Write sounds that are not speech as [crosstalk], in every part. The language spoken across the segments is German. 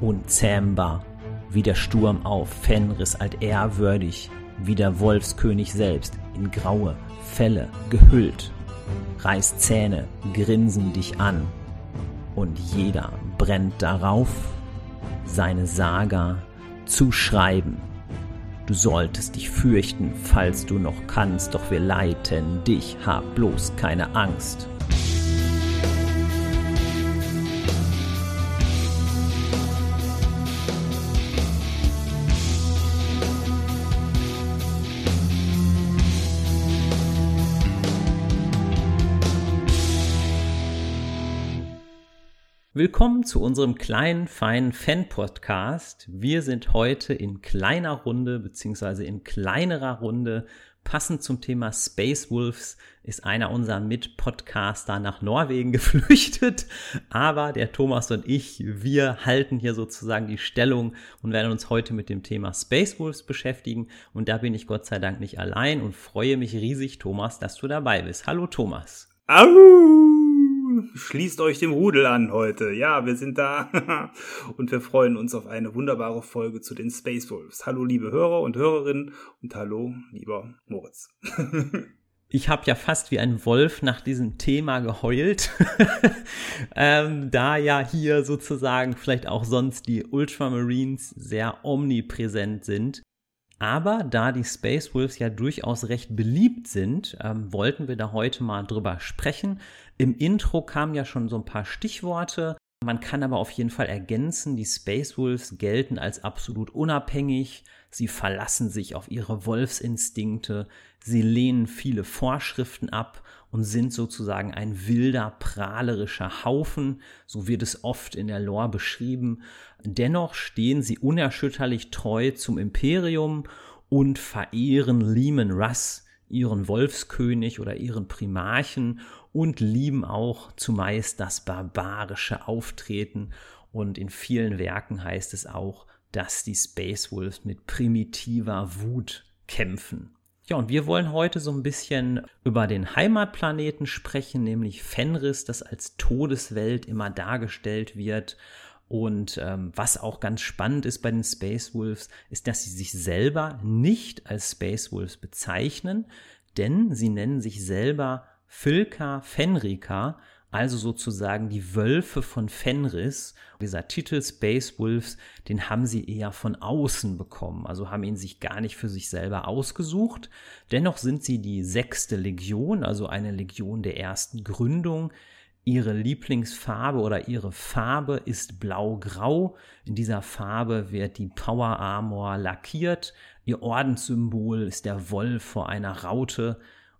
unzähmbar, wie der Sturm auf Fenris altehrwürdig, wie der Wolfskönig selbst in graue Felle gehüllt, reißt Zähne, grinsen dich an, und jeder brennt darauf, seine Saga zu schreiben. Du solltest dich fürchten, falls du noch kannst, doch wir leiten dich, hab bloß keine Angst. Willkommen zu unserem kleinen, feinen Fan-Podcast. Wir sind heute in kleiner Runde, beziehungsweise in kleinerer Runde. Passend zum Thema Space Wolves ist einer unserer Mit-Podcaster nach Norwegen [laughs] geflüchtet. Aber der Thomas und ich, wir halten hier sozusagen die Stellung und werden uns heute mit dem Thema Space Wolves beschäftigen. Und da bin ich Gott sei Dank nicht allein und freue mich riesig, Thomas, dass du dabei bist. Hallo, Thomas. Au! Schließt euch dem Rudel an heute. Ja, wir sind da [laughs] und wir freuen uns auf eine wunderbare Folge zu den Space Wolves. Hallo, liebe Hörer und Hörerinnen und hallo, lieber Moritz. [laughs] Ich habe ja fast wie ein Wolf nach diesem Thema geheult, [laughs] ähm, da ja hier sozusagen vielleicht auch sonst die Ultramarines sehr omnipräsent sind. Aber da die Space Wolves ja durchaus recht beliebt sind, ähm, wollten wir da heute mal drüber sprechen. Im Intro kamen ja schon so ein paar Stichworte. Man kann aber auf jeden Fall ergänzen, die Space Wolves gelten als absolut unabhängig. Sie verlassen sich auf ihre Wolfsinstinkte. Sie lehnen viele Vorschriften ab und sind sozusagen ein wilder, prahlerischer Haufen, so wird es oft in der Lore beschrieben. Dennoch stehen sie unerschütterlich treu zum Imperium und verehren Lehman Russ, ihren Wolfskönig oder ihren Primarchen und lieben auch zumeist das barbarische Auftreten und in vielen Werken heißt es auch, dass die Space Wolves mit primitiver Wut kämpfen. Ja, und wir wollen heute so ein bisschen über den Heimatplaneten sprechen, nämlich Fenris, das als Todeswelt immer dargestellt wird. Und ähm, was auch ganz spannend ist bei den Space Wolves, ist, dass sie sich selber nicht als Space Wolves bezeichnen, denn sie nennen sich selber Filka Fenrika, also sozusagen die Wölfe von Fenris. Dieser Titel Space Wolves, den haben sie eher von außen bekommen, also haben ihn sich gar nicht für sich selber ausgesucht. Dennoch sind sie die sechste Legion, also eine Legion der ersten Gründung. Ihre Lieblingsfarbe oder ihre Farbe ist blau-grau. In dieser Farbe wird die Power Armor lackiert. Ihr Ordenssymbol ist der Wolf vor einer Raute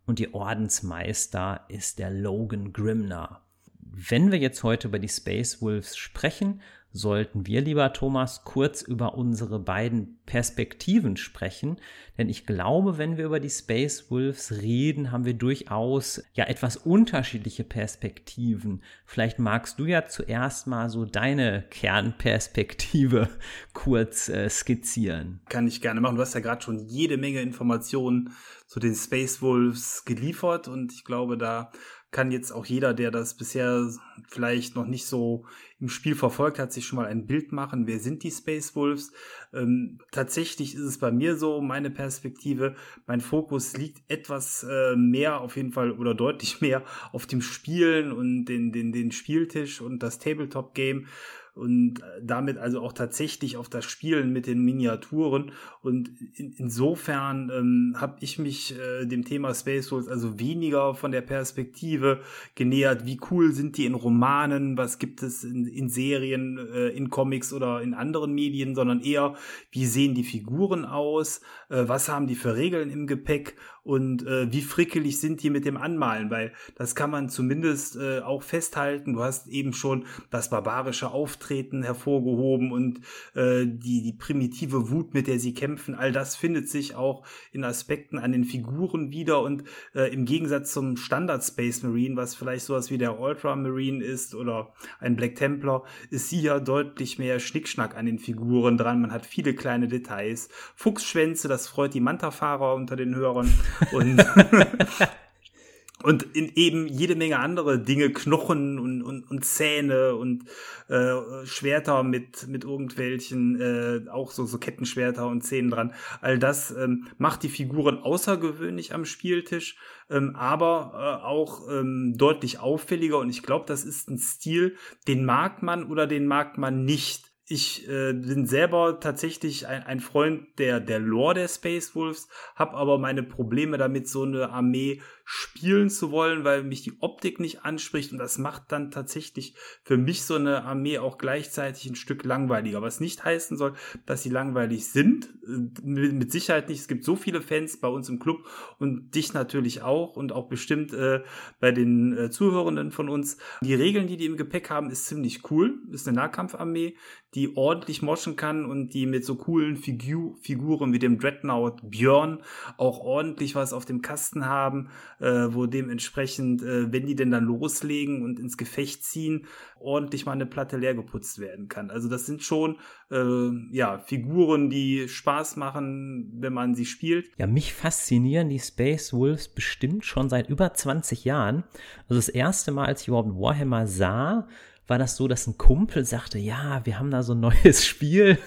und ihr Ordensmeister ist der Logan Grimner. Wenn wir jetzt heute über die Space Wolves sprechen, sollten wir, lieber Thomas, kurz über unsere beiden Perspektiven sprechen. Denn ich glaube, wenn wir über die Space Wolves reden, haben wir durchaus ja etwas unterschiedliche Perspektiven. Vielleicht magst du ja zuerst mal so deine Kernperspektive [laughs] kurz äh, skizzieren. Kann ich gerne machen. Du hast ja gerade schon jede Menge Informationen zu den Space Wolves geliefert und ich glaube, da kann jetzt auch jeder, der das bisher vielleicht noch nicht so im Spiel verfolgt hat, sich schon mal ein Bild machen, wer sind die Space Wolves. Ähm, tatsächlich ist es bei mir so, meine Perspektive, mein Fokus liegt etwas äh, mehr auf jeden Fall oder deutlich [laughs] mehr auf dem Spielen und den, den, den Spieltisch und das Tabletop-Game und damit also auch tatsächlich auf das Spielen mit den Miniaturen. Und in, insofern ähm, habe ich mich äh, dem Thema Space Wolves also weniger von der Perspektive genähert, wie cool sind die in Romanen, was gibt es in, in Serien, äh, in Comics oder in anderen Medien, sondern eher, wie sehen die Figuren aus, äh, was haben die für Regeln im Gepäck? Und äh, wie frickelig sind die mit dem Anmalen, weil das kann man zumindest äh, auch festhalten. Du hast eben schon das barbarische Auftreten hervorgehoben und äh, die, die primitive Wut, mit der sie kämpfen, all das findet sich auch in Aspekten an den Figuren wieder und äh, im Gegensatz zum Standard Space Marine, was vielleicht sowas wie der Ultramarine ist oder ein Black Templar, ist sie ja deutlich mehr Schnickschnack an den Figuren dran. Man hat viele kleine Details. Fuchsschwänze, das freut die Manta-Fahrer unter den Hörern. Und, [laughs] [laughs] und in eben jede Menge andere Dinge, Knochen und, und, und Zähne und äh, Schwerter mit, mit irgendwelchen, äh, auch so, so Kettenschwerter und Zähnen dran. All das ähm, macht die Figuren außergewöhnlich am Spieltisch, ähm, aber äh, auch ähm, deutlich auffälliger. Und ich glaube, das ist ein Stil, den mag man oder den mag man nicht ich äh, bin selber tatsächlich ein, ein Freund der, der Lore der Space Wolves, habe aber meine Probleme damit, so eine Armee spielen zu wollen, weil mich die Optik nicht anspricht. Und das macht dann tatsächlich für mich so eine Armee auch gleichzeitig ein Stück langweiliger, was nicht heißen soll, dass sie langweilig sind, mit Sicherheit nicht. Es gibt so viele Fans bei uns im Club und dich natürlich auch und auch bestimmt äh, bei den äh, Zuhörenden von uns. Die Regeln, die die im Gepäck haben, ist ziemlich cool, ist eine Nahkampfarmee, die ordentlich moschen kann und die mit so coolen Figu Figuren wie dem Dreadnought Björn auch ordentlich was auf dem Kasten haben äh, wo dementsprechend, äh, wenn die denn dann loslegen und ins Gefecht ziehen, ordentlich mal eine Platte leer geputzt werden kann. Also das sind schon äh, ja Figuren, die Spaß machen, wenn man sie spielt. Ja, mich faszinieren die Space Wolves bestimmt schon seit über 20 Jahren. Also das erste Mal, als ich überhaupt Warhammer sah, war das so, dass ein Kumpel sagte, ja, wir haben da so ein neues [laughs] Spiel.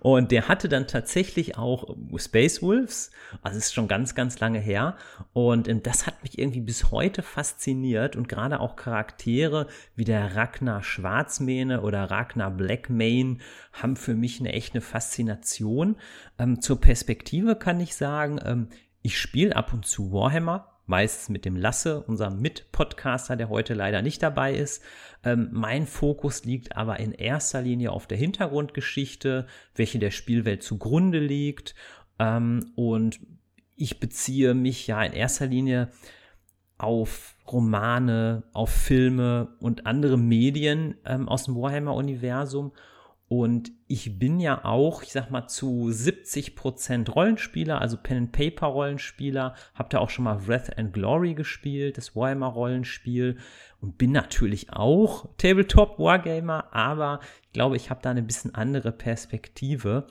Und der hatte dann tatsächlich auch Space Wolves, also ist schon ganz, ganz lange her. Und ähm, das hat mich irgendwie bis heute fasziniert und gerade auch Charaktere wie der Ragnar Schwarzmähne oder Ragnar Blackmane haben für mich eine echte Faszination. Ähm, zur Perspektive kann ich sagen, ähm, ich spiele ab und zu Warhammer, meistens mit dem Lasse, unserem Mit-Podcaster, der heute leider nicht dabei ist. Ähm, mein Fokus liegt aber in erster Linie auf der Hintergrundgeschichte, welche der Spielwelt zugrunde liegt. Ähm, und ich beziehe mich ja in erster Linie auf Romane, auf Filme und andere Medien ähm, aus dem Warhammer-Universum und ich bin ja auch, ich sag mal, zu 70% Rollenspieler, also Pen-and-Paper-Rollenspieler, hab da auch schon mal Wrath and Glory gespielt, das Warhammer-Rollenspiel und bin natürlich auch Tabletop-Wargamer, aber ich glaube, ich habe da eine bisschen andere Perspektive.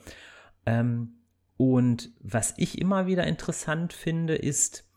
Ähm, und was ich immer wieder interessant finde, ist,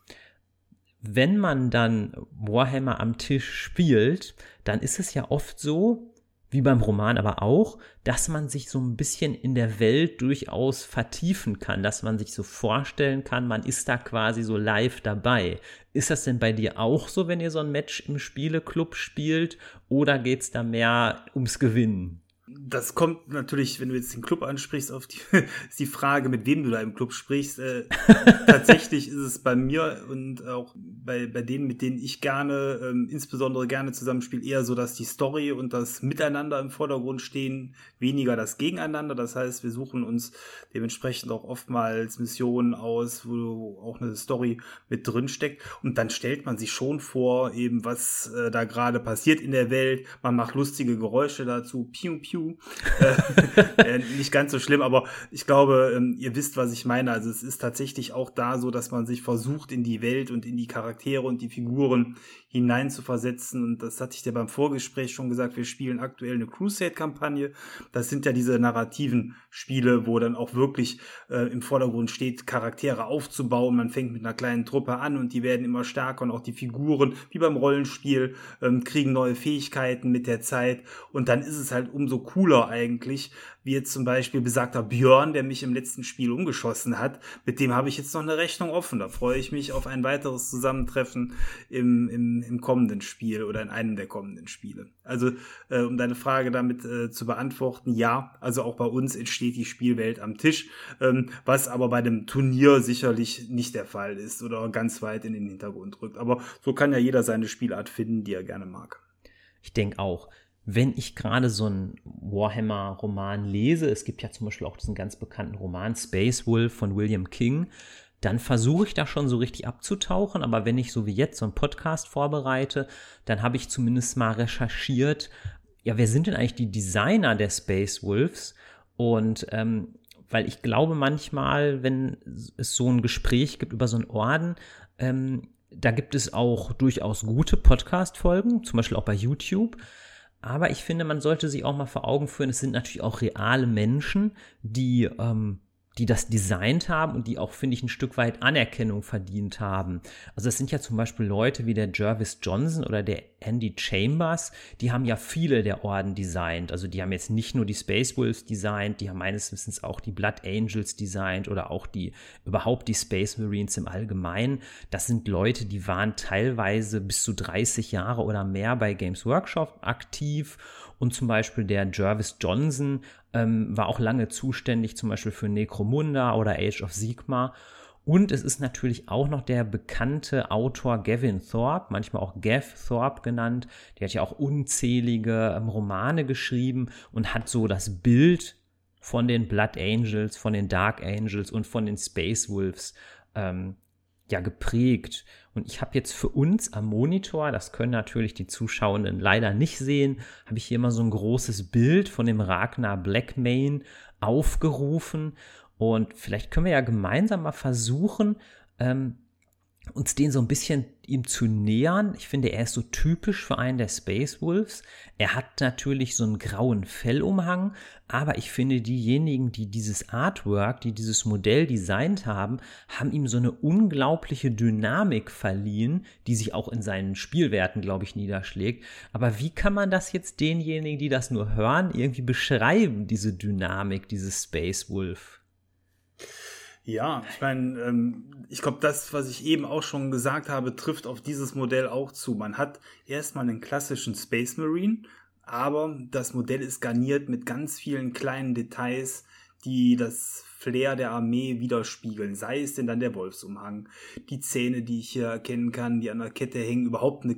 wenn man dann Warhammer am Tisch spielt, dann ist es ja oft so, wie beim Roman aber auch, dass man sich so ein bisschen in der Welt durchaus vertiefen kann, dass man sich so vorstellen kann, man ist da quasi so live dabei. Ist das denn bei dir auch so, wenn ihr so ein Match im Spieleclub spielt oder geht es da mehr ums Gewinnen? Das kommt natürlich, wenn du jetzt den Club ansprichst, auf die, [laughs] ist die Frage, mit wem du da im Club sprichst. Äh, [laughs] tatsächlich ist es bei mir und auch bei, bei denen, mit denen ich gerne, ähm, insbesondere gerne zusammenspiele, eher so, dass die Story und das Miteinander im Vordergrund stehen, weniger das Gegeneinander. Das heißt, wir suchen uns dementsprechend auch oftmals Missionen aus, wo auch eine Story mit drin steckt. Und dann stellt man sich schon vor, eben was äh, da gerade passiert in der Welt. Man macht lustige Geräusche dazu. Piu, piu Pew. [laughs] Äh, nicht ganz so schlimm, aber ich glaube, ähm, ihr wisst, was ich meine. Also es ist tatsächlich auch da so, dass man sich versucht, in die Welt und in die Charaktere und die Figuren hinein zu versetzen. Und das hatte ich dir beim Vorgespräch schon gesagt. Wir spielen aktuell eine Crusade-Kampagne. Das sind ja diese narrativen Spiele, wo dann auch wirklich äh, im Vordergrund steht, Charaktere aufzubauen. Man fängt mit einer kleinen Truppe an und die werden immer stärker und auch die Figuren, wie beim Rollenspiel, ähm, kriegen neue Fähigkeiten mit der Zeit. Und dann ist es halt umso cooler eigentlich, wie jetzt zum Beispiel besagter Björn, der mich im letzten Spiel umgeschossen hat. Mit dem habe ich jetzt noch eine Rechnung offen. Da freue ich mich auf ein weiteres Zusammentreffen im, im, im kommenden Spiel oder in einem der kommenden Spiele. Also, äh, um deine Frage damit äh, zu beantworten, ja, also auch bei uns entsteht die Spielwelt am Tisch, ähm, was aber bei dem Turnier sicherlich nicht der Fall ist oder ganz weit in den Hintergrund rückt. Aber so kann ja jeder seine Spielart finden, die er gerne mag. Ich denke auch wenn ich gerade so einen Warhammer-Roman lese, es gibt ja zum Beispiel auch diesen ganz bekannten Roman Space Wolf von William King, dann versuche ich da schon so richtig abzutauchen. Aber wenn ich so wie jetzt so einen Podcast vorbereite, dann habe ich zumindest mal recherchiert, ja, wer sind denn eigentlich die Designer der Space Wolves? Und ähm, weil ich glaube manchmal, wenn es so ein Gespräch gibt über so einen Orden, ähm, da gibt es auch durchaus gute Podcast-Folgen, zum Beispiel auch bei YouTube. Aber ich finde, man sollte sich auch mal vor Augen führen, es sind natürlich auch reale Menschen, die ähm, die das designt haben und die auch, finde ich, ein Stück weit Anerkennung verdient haben. Also es sind ja zum Beispiel Leute wie der Jervis Johnson oder der Andy Chambers, die haben ja viele der Orden designt. Also die haben jetzt nicht nur die Space Wolves designt, die haben meines Wissens auch die Blood Angels designt oder auch die überhaupt die Space Marines im Allgemeinen. Das sind Leute, die waren teilweise bis zu 30 Jahre oder mehr bei Games Workshop aktiv und zum Beispiel der Jervis Johnson ähm, war auch lange zuständig, zum Beispiel für Necromunda oder Age of Sigma. Und es ist natürlich auch noch der bekannte Autor Gavin Thorpe, manchmal auch Gav Thorpe genannt. Der hat ja auch unzählige ähm, Romane geschrieben und hat so das Bild von den Blood Angels, von den Dark Angels und von den Space Wolves ähm, ja geprägt. Und ich habe jetzt für uns am Monitor, das können natürlich die Zuschauenden leider nicht sehen, habe ich hier mal so ein großes Bild von dem Ragnar Blackmane aufgerufen. Und vielleicht können wir ja gemeinsam mal versuchen, ähm, uns den so ein bisschen ihm zu nähern. Ich finde, er ist so typisch für einen der Space Wolves. Er hat natürlich so einen grauen Fellumhang, aber ich finde, diejenigen, die dieses Artwork, die dieses Modell designt haben, haben ihm so eine unglaubliche Dynamik verliehen, die sich auch in seinen Spielwerten, glaube ich, niederschlägt. Aber wie kann man das jetzt denjenigen, die das nur hören, irgendwie beschreiben, diese Dynamik, dieses Space Wolf? Ja, ich meine, ähm, ich glaube, das, was ich eben auch schon gesagt habe, trifft auf dieses Modell auch zu. Man hat erstmal einen klassischen Space Marine, aber das Modell ist garniert mit ganz vielen kleinen Details, die das Flair der Armee widerspiegeln. Sei es denn dann der Wolfsumhang, die Zähne, die ich hier erkennen kann, die an der Kette hängen, überhaupt eine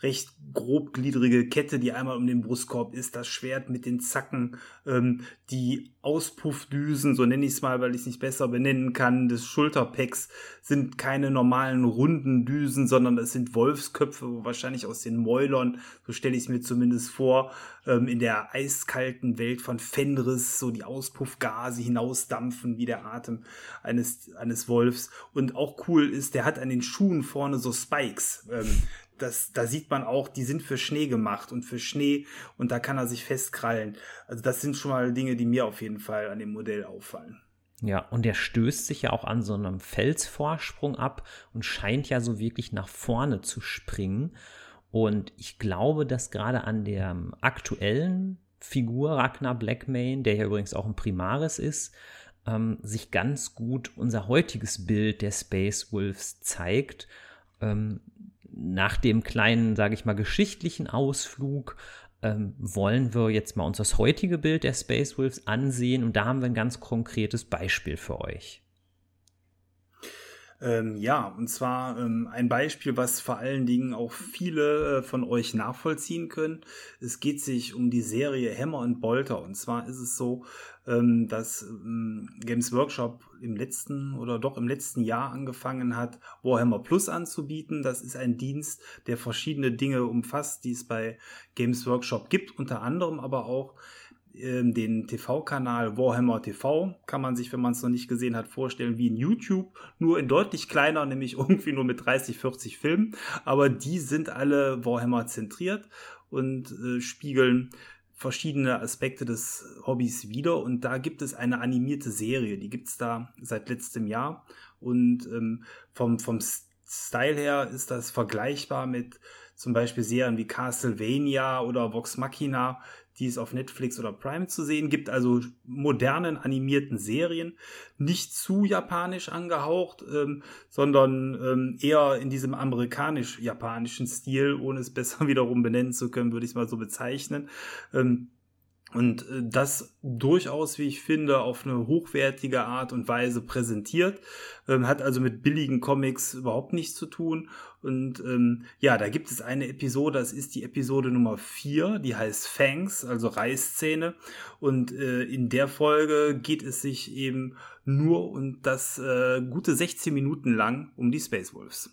recht grobgliedrige Kette, die einmal um den Brustkorb ist, das Schwert mit den Zacken, ähm, die Auspuffdüsen, so nenne ich es mal, weil ich es nicht besser benennen kann, des Schulterpacks sind keine normalen runden Düsen, sondern das sind Wolfsköpfe, wahrscheinlich aus den Mäulern, so stelle ich es mir zumindest vor, ähm, in der eiskalten Welt von Fenris, so die Auspuffgase hinausdampfen wie der Atem eines, eines Wolfs. Und auch cool ist, der hat an den Schuhen vorne so Spikes. Ähm, das, da sieht man auch, die sind für Schnee gemacht und für Schnee und da kann er sich festkrallen. Also das sind schon mal Dinge, die mir auf jeden Fall an dem Modell auffallen. Ja, und der stößt sich ja auch an so einem Felsvorsprung ab und scheint ja so wirklich nach vorne zu springen. Und ich glaube, dass gerade an der aktuellen Figur Ragnar Blackmane, der ja übrigens auch ein Primaris ist, ähm, sich ganz gut unser heutiges Bild der Space Wolves zeigt. Ähm, nach dem kleinen, sage ich mal, geschichtlichen Ausflug ähm, wollen wir jetzt mal uns das heutige Bild der Space Wolves ansehen und da haben wir ein ganz konkretes Beispiel für euch. Ähm, ja, und zwar ähm, ein Beispiel, was vor allen Dingen auch viele äh, von euch nachvollziehen können. Es geht sich um die Serie Hammer und Bolter. Und zwar ist es so, ähm, dass ähm, Games Workshop im letzten oder doch im letzten Jahr angefangen hat, Warhammer Plus anzubieten. Das ist ein Dienst, der verschiedene Dinge umfasst, die es bei Games Workshop gibt, unter anderem aber auch ähm, den TV-Kanal Warhammer TV kann man sich, wenn man es noch nicht gesehen hat, vorstellen wie in YouTube, nur in deutlich kleiner, nämlich [laughs] irgendwie nur mit 30, 40 Filmen. Aber die sind alle Warhammer zentriert und äh, spiegeln verschiedene Aspekte des Hobbys wieder. Und da gibt es eine animierte Serie, die gibt es da seit letztem Jahr. Und ähm, vom, vom Style her ist das vergleichbar mit zum Beispiel Serien wie Castlevania oder Vox Machina, die es auf Netflix oder Prime zu sehen gibt, also modernen animierten Serien, nicht zu japanisch angehaucht, ähm, sondern ähm, eher in diesem amerikanisch-japanischen Stil, ohne es [laughs] besser wiederum benennen zu können, würde ich es mal so bezeichnen. Ähm, und äh, das durchaus, wie ich finde, auf eine hochwertige Art und Weise präsentiert. Ähm, hat also mit billigen Comics überhaupt nichts zu tun. Und ähm, ja, da gibt es eine Episode, das ist die Episode Nummer 4, die heißt Fangs, also Reißzähne. Und äh, in der Folge geht es sich eben nur und das äh, gute 16 Minuten lang um die Space Wolves.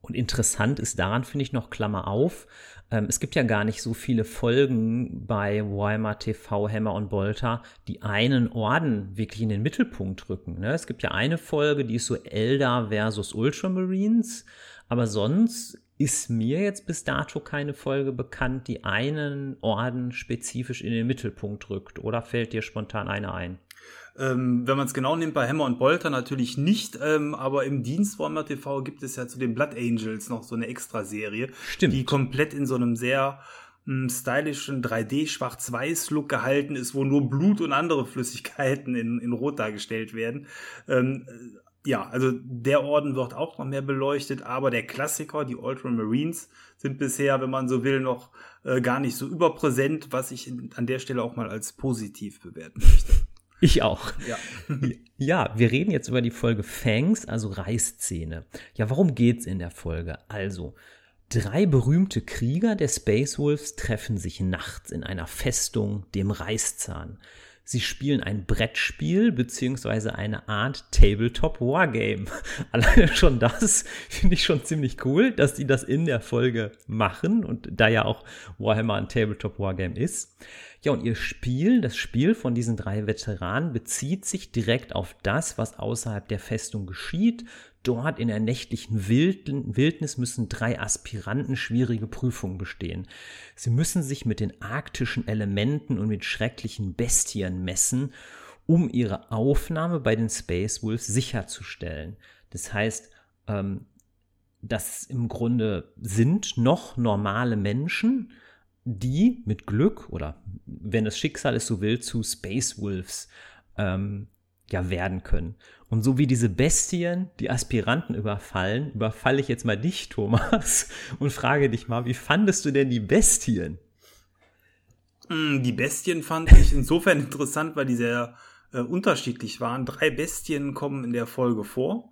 Und interessant ist daran, finde ich noch Klammer auf, ähm, es gibt ja gar nicht so viele Folgen bei Weimar TV, Hammer und Bolter, die einen Orden wirklich in den Mittelpunkt rücken. Ne? Es gibt ja eine Folge, die ist so Elder versus Ultramarines, aber sonst ist mir jetzt bis dato keine Folge bekannt, die einen Orden spezifisch in den Mittelpunkt rückt. Oder fällt dir spontan eine ein? Ähm, wenn man es genau nimmt, bei Hammer und Bolter natürlich nicht, ähm, aber im Dienst Warhammer TV gibt es ja zu den Blood Angels noch so eine Extra-Serie, die komplett in so einem sehr mh, stylischen 3D-Schwarz-Weiß-Look gehalten ist, wo nur Blut und andere Flüssigkeiten in, in Rot dargestellt werden. Ähm, ja, also der Orden wird auch noch mehr beleuchtet, aber der Klassiker, die Ultramarines, sind bisher, wenn man so will, noch äh, gar nicht so überpräsent, was ich an der Stelle auch mal als positiv bewerten möchte. [laughs] Ich auch. Ja. ja, wir reden jetzt über die Folge Fangs, also Reißzähne. Ja, warum geht's in der Folge? Also, drei berühmte Krieger der Space Wolves treffen sich nachts in einer Festung, dem Reißzahn. Sie spielen ein Brettspiel beziehungsweise eine Art Tabletop Wargame. [laughs] Alleine schon das finde ich schon ziemlich cool, dass die das in der Folge machen und da ja auch Warhammer ein Tabletop Wargame ist. Ja, und ihr Spiel, das Spiel von diesen drei Veteranen, bezieht sich direkt auf das, was außerhalb der Festung geschieht. Dort in der nächtlichen Wildnis müssen drei Aspiranten schwierige Prüfungen bestehen. Sie müssen sich mit den arktischen Elementen und mit schrecklichen Bestien messen, um ihre Aufnahme bei den Space Wolves sicherzustellen. Das heißt, ähm, das im Grunde sind noch normale Menschen, die mit Glück oder wenn das Schicksal es so will, zu Space Wolves ähm, ja werden können. Und so wie diese Bestien die Aspiranten überfallen, überfalle ich jetzt mal dich, Thomas, [laughs] und frage dich mal, wie fandest du denn die Bestien? Hm, die Bestien fand ich insofern [laughs] interessant, weil die sehr äh, unterschiedlich waren. Drei Bestien kommen in der Folge vor.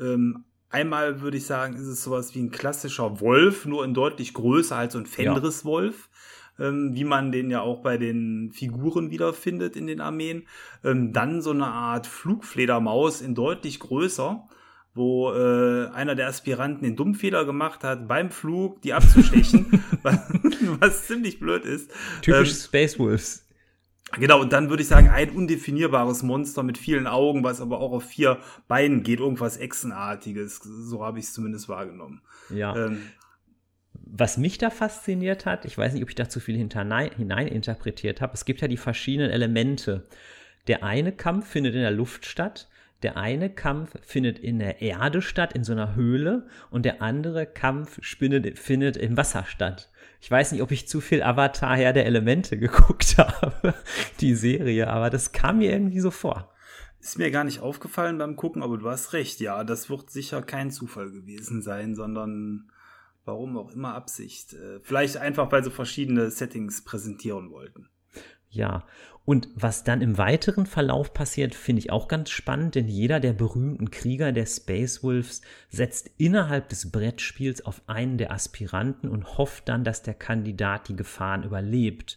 Ähm, Einmal würde ich sagen, ist es sowas wie ein klassischer Wolf, nur in deutlich größer als so ein Fenris-Wolf, ähm, wie man den ja auch bei den Figuren wiederfindet in den Armeen. Ähm, dann so eine Art Flugfledermaus in deutlich größer, wo äh, einer der Aspiranten den Dummfehler gemacht hat, beim Flug die abzustechen, [laughs] was, was, ziemlich blöd ist. Typisch ähm, Space Wolves. Genau, und dann würde ich sagen, ein undefinierbares Monster mit vielen Augen, was aber auch auf vier Beinen geht, irgendwas Echsenartiges. So habe ich es zumindest wahrgenommen. Ja. Ähm, was mich da fasziniert hat, ich weiß nicht, ob ich da zu viel hineininterpretiert habe, es gibt ja die verschiedenen Elemente. Der eine Kampf findet in der Luft statt, der eine Kampf findet in der Erde statt, in so einer Höhle, und der andere Kampf findet, findet im Wasser statt. Ich weiß nicht, ob ich zu viel Avatar Herr der Elemente geguckt [laughs] habe, die Serie, aber das kam mir irgendwie so vor. Ist mir gar nicht aufgefallen beim Gucken, aber du hast recht, ja, das wird sicher kein Zufall gewesen sein, sondern warum auch immer Absicht. Äh, vielleicht einfach, weil sie verschiedene Settings präsentieren wollten. Ja, und was dann im weiteren Verlauf passiert, finde ich auch ganz spannend, denn jeder der berühmten Krieger der Space Wolves setzt innerhalb des Brettspiels auf einen der Aspiranten und hofft dann, dass der Kandidat die Gefahren überlebt.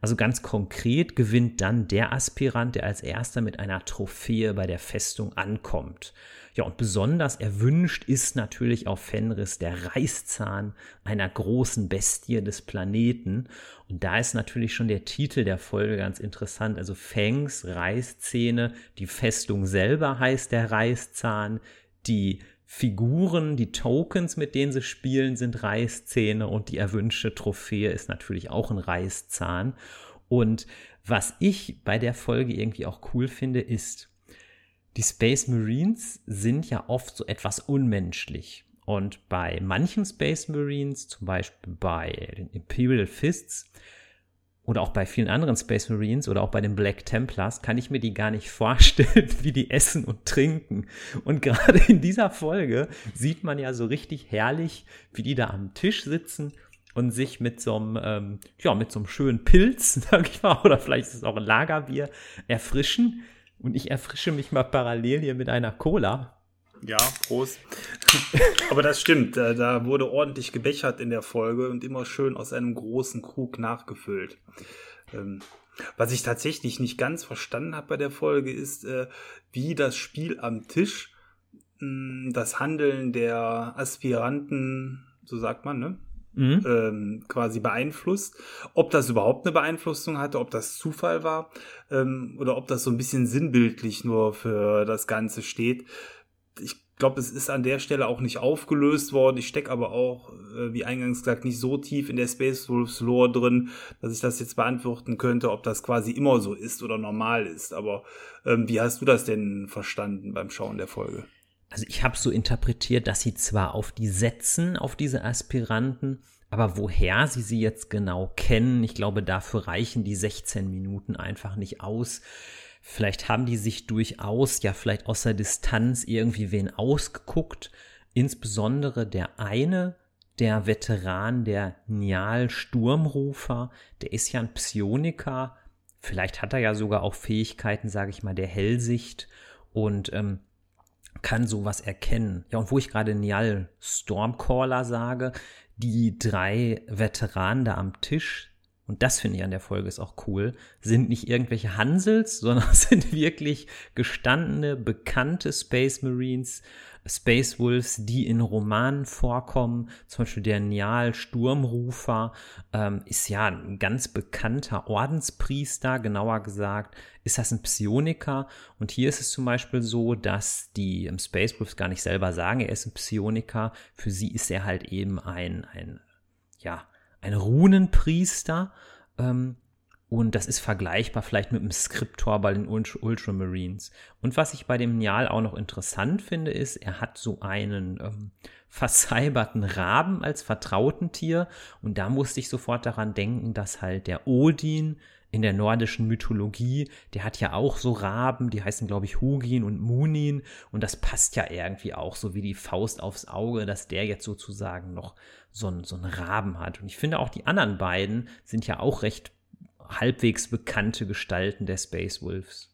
Also ganz konkret gewinnt dann der Aspirant, der als erster mit einer Trophäe bei der Festung ankommt. Ja, und besonders erwünscht ist natürlich auf Fenris der Reißzahn einer großen Bestie des Planeten. Und da ist natürlich schon der Titel der Folge ganz interessant. Also Fangs, Reißzähne, die Festung selber heißt der Reißzahn, die Figuren, die Tokens, mit denen sie spielen, sind Reißzähne und die erwünschte Trophäe ist natürlich auch ein Reißzahn. Und was ich bei der Folge irgendwie auch cool finde, ist, die Space Marines sind ja oft so etwas unmenschlich. Und bei manchen Space Marines, zum Beispiel bei den Imperial Fists oder auch bei vielen anderen Space Marines oder auch bei den Black Templars, kann ich mir die gar nicht [laughs] vorstellen, wie die essen und trinken. Und gerade in dieser Folge sieht man ja so richtig herrlich, wie die da am Tisch sitzen und sich mit so einem, ähm, ja, mit so einem schönen Pilz, [laughs] sag ich mal, oder vielleicht ist es auch ein Lagerbier, erfrischen. Und ich erfrische mich mal parallel hier mit einer Cola. Ja, Prost. [laughs] Aber das stimmt, da, wurde ordentlich gebechert in der Folge und immer schön aus einem großen Krug nachgefüllt. Ähm, was ich tatsächlich nicht ganz verstanden habe bei der Folge ist, äh, wie das Spiel am Tisch hm, das Handeln der Aspiranten, so sagt man, ne? Mhm. ähm, quasi beeinflusst. Ob das überhaupt eine Beeinflussung hatte, ob das Zufall war ähm, oder ob das so ein bisschen sinnbildlich nur für das Ganze steht. Ich glaube, es ist an der Stelle auch nicht aufgelöst worden. Ich stecke aber auch, äh, wie eingangs gesagt, nicht so tief in der Space Wolves Lore drin, dass ich das jetzt beantworten könnte, ob das quasi immer so ist oder normal ist. Aber ähm, wie hast du das denn verstanden beim Schauen der Folge? Also ich habe so interpretiert, dass sie zwar auf die setzen, auf diese Aspiranten, aber woher sie sie jetzt genau kennen, ich glaube, dafür reichen die 16 Minuten einfach nicht aus. Vielleicht haben die sich durchaus ja vielleicht aus der Distanz irgendwie wen ausgeguckt. Insbesondere der eine, der Veteran, der Nial Sturmrufer, der ist ja ein Psioniker. Vielleicht hat er ja sogar auch Fähigkeiten, sage ich mal, der Hellsicht und ähm, kann sowas erkennen. Ja, und wo ich gerade Nial Stormcaller sage, die drei Veteranen da am Tisch und das finde ich an der Folge ist auch cool, sind nicht irgendwelche Hansels, [laughs] sondern sind wirklich gestandene, bekannte Space Marines, Space Wolves, die in Romanen vorkommen. Zum Beispiel der Nial Sturmrufer ähm, ist ja ein ganz bekannter Ordenspriester, genauer gesagt ist das ein Psioniker. Und hier ist es zum Beispiel so, dass die Space Wolves gar nicht selber sagen, er ist ein Psioniker. Für sie ist er halt eben ein, ein ja, ein Runenpriester. Ähm, und das ist vergleichbar vielleicht mit dem Skriptor bei den Ultramarines. Und was ich bei dem Nial auch noch interessant finde, ist, er hat so einen ähm, [laughs] versalberten Raben als vertrauten Tier. Und da musste ich sofort daran denken, dass halt der Odin in der nordischen Mythologie, der hat ja auch so Raben, die heißen, glaube ich, Hugin und Munin. Und das passt ja irgendwie auch so wie die Faust aufs Auge, dass der jetzt sozusagen noch so einen, so einen Raben hat. Und ich finde auch die anderen beiden sind ja auch recht halbwegs bekannte Gestalten der Space Wolves.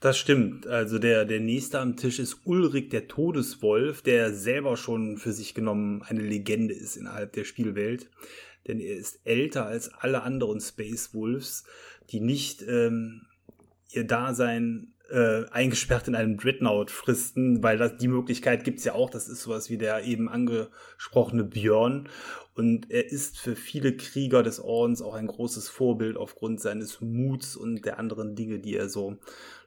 Das stimmt. Also der, der nächste am Tisch ist Ulrich der Todeswolf, der selber schon für sich genommen eine Legende ist innerhalb der Spielwelt denn er ist älter als alle anderen Space Wolves, die nicht ähm, ihr Dasein äh, eingesperrt in einem Dreadnought fristen, weil das, die Möglichkeit gibt's ja auch. Das ist sowas wie der eben angesprochene Björn. Und er ist für viele Krieger des Ordens auch ein großes Vorbild aufgrund seines Muts und der anderen Dinge, die er so